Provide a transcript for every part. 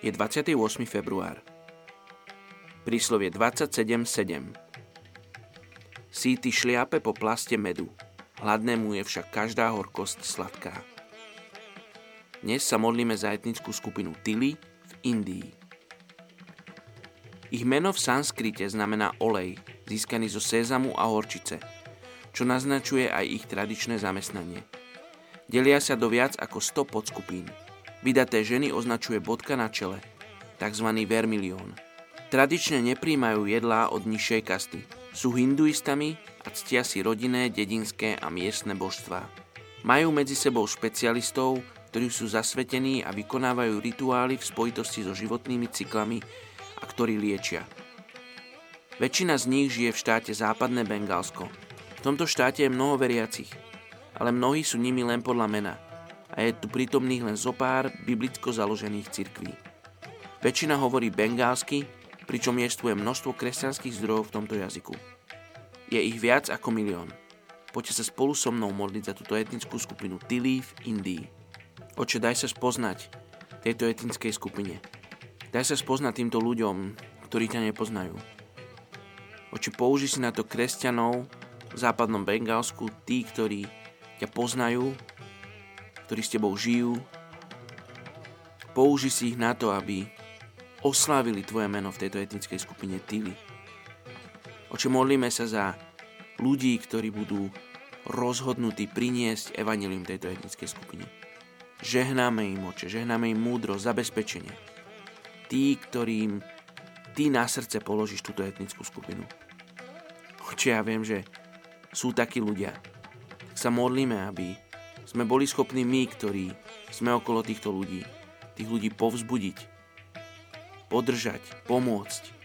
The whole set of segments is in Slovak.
Je 28. február. Príslovie 27.7. Síty šliape po plaste medu, hladnému je však každá horkosť sladká. Dnes sa modlíme za etnickú skupinu Tili v Indii. Ich meno v sanskrite znamená olej, získaný zo sézamu a horčice, čo naznačuje aj ich tradičné zamestnanie. Delia sa do viac ako 100 podskupín – Vydaté ženy označuje bodka na čele, tzv. vermilión. Tradične nepríjmajú jedlá od nižšej kasty. Sú hinduistami a ctia si rodinné, dedinské a miestne božstvá. Majú medzi sebou špecialistov, ktorí sú zasvetení a vykonávajú rituály v spojitosti so životnými cyklami a ktorí liečia. Väčšina z nich žije v štáte Západné Bengálsko. V tomto štáte je mnoho veriacich, ale mnohí sú nimi len podľa mena – a je tu prítomných len zo pár biblicko založených cirkví. Väčšina hovorí bengálsky, pričom jestvuje množstvo kresťanských zdrojov v tomto jazyku. Je ich viac ako milión. Poďte sa spolu so mnou modliť za túto etnickú skupinu Tili v Indii. Oče, daj sa spoznať tejto etnickej skupine. Daj sa spoznať týmto ľuďom, ktorí ťa nepoznajú. Oče, použi si na to kresťanov v západnom Bengálsku, tí, ktorí ťa poznajú ktorí s tebou žijú. Použi si ich na to, aby oslávili tvoje meno v tejto etnickej skupine Tili. Oče, modlíme sa za ľudí, ktorí budú rozhodnutí priniesť evanilium tejto etnickej skupine. Žehnáme im, oče, žehnáme im múdro, zabezpečenie. Tí, ktorým ty na srdce položíš túto etnickú skupinu. Oče, ja viem, že sú takí ľudia. Tak sa modlíme, aby sme boli schopní my, ktorí sme okolo týchto ľudí, tých ľudí povzbudiť, podržať, pomôcť.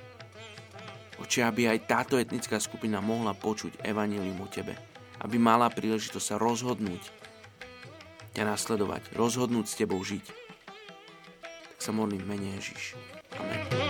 Oče, aby aj táto etnická skupina mohla počuť evanilium o Tebe. Aby mala príležitosť sa rozhodnúť ťa nasledovať, rozhodnúť s Tebou žiť. Tak sa modlím mene Ježiš. Amen.